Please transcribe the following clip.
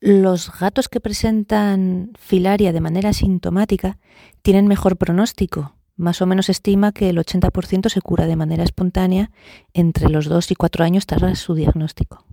Los gatos que presentan filaria de manera sintomática tienen mejor pronóstico. Más o menos estima que el 80% se cura de manera espontánea entre los 2 y 4 años tras su diagnóstico.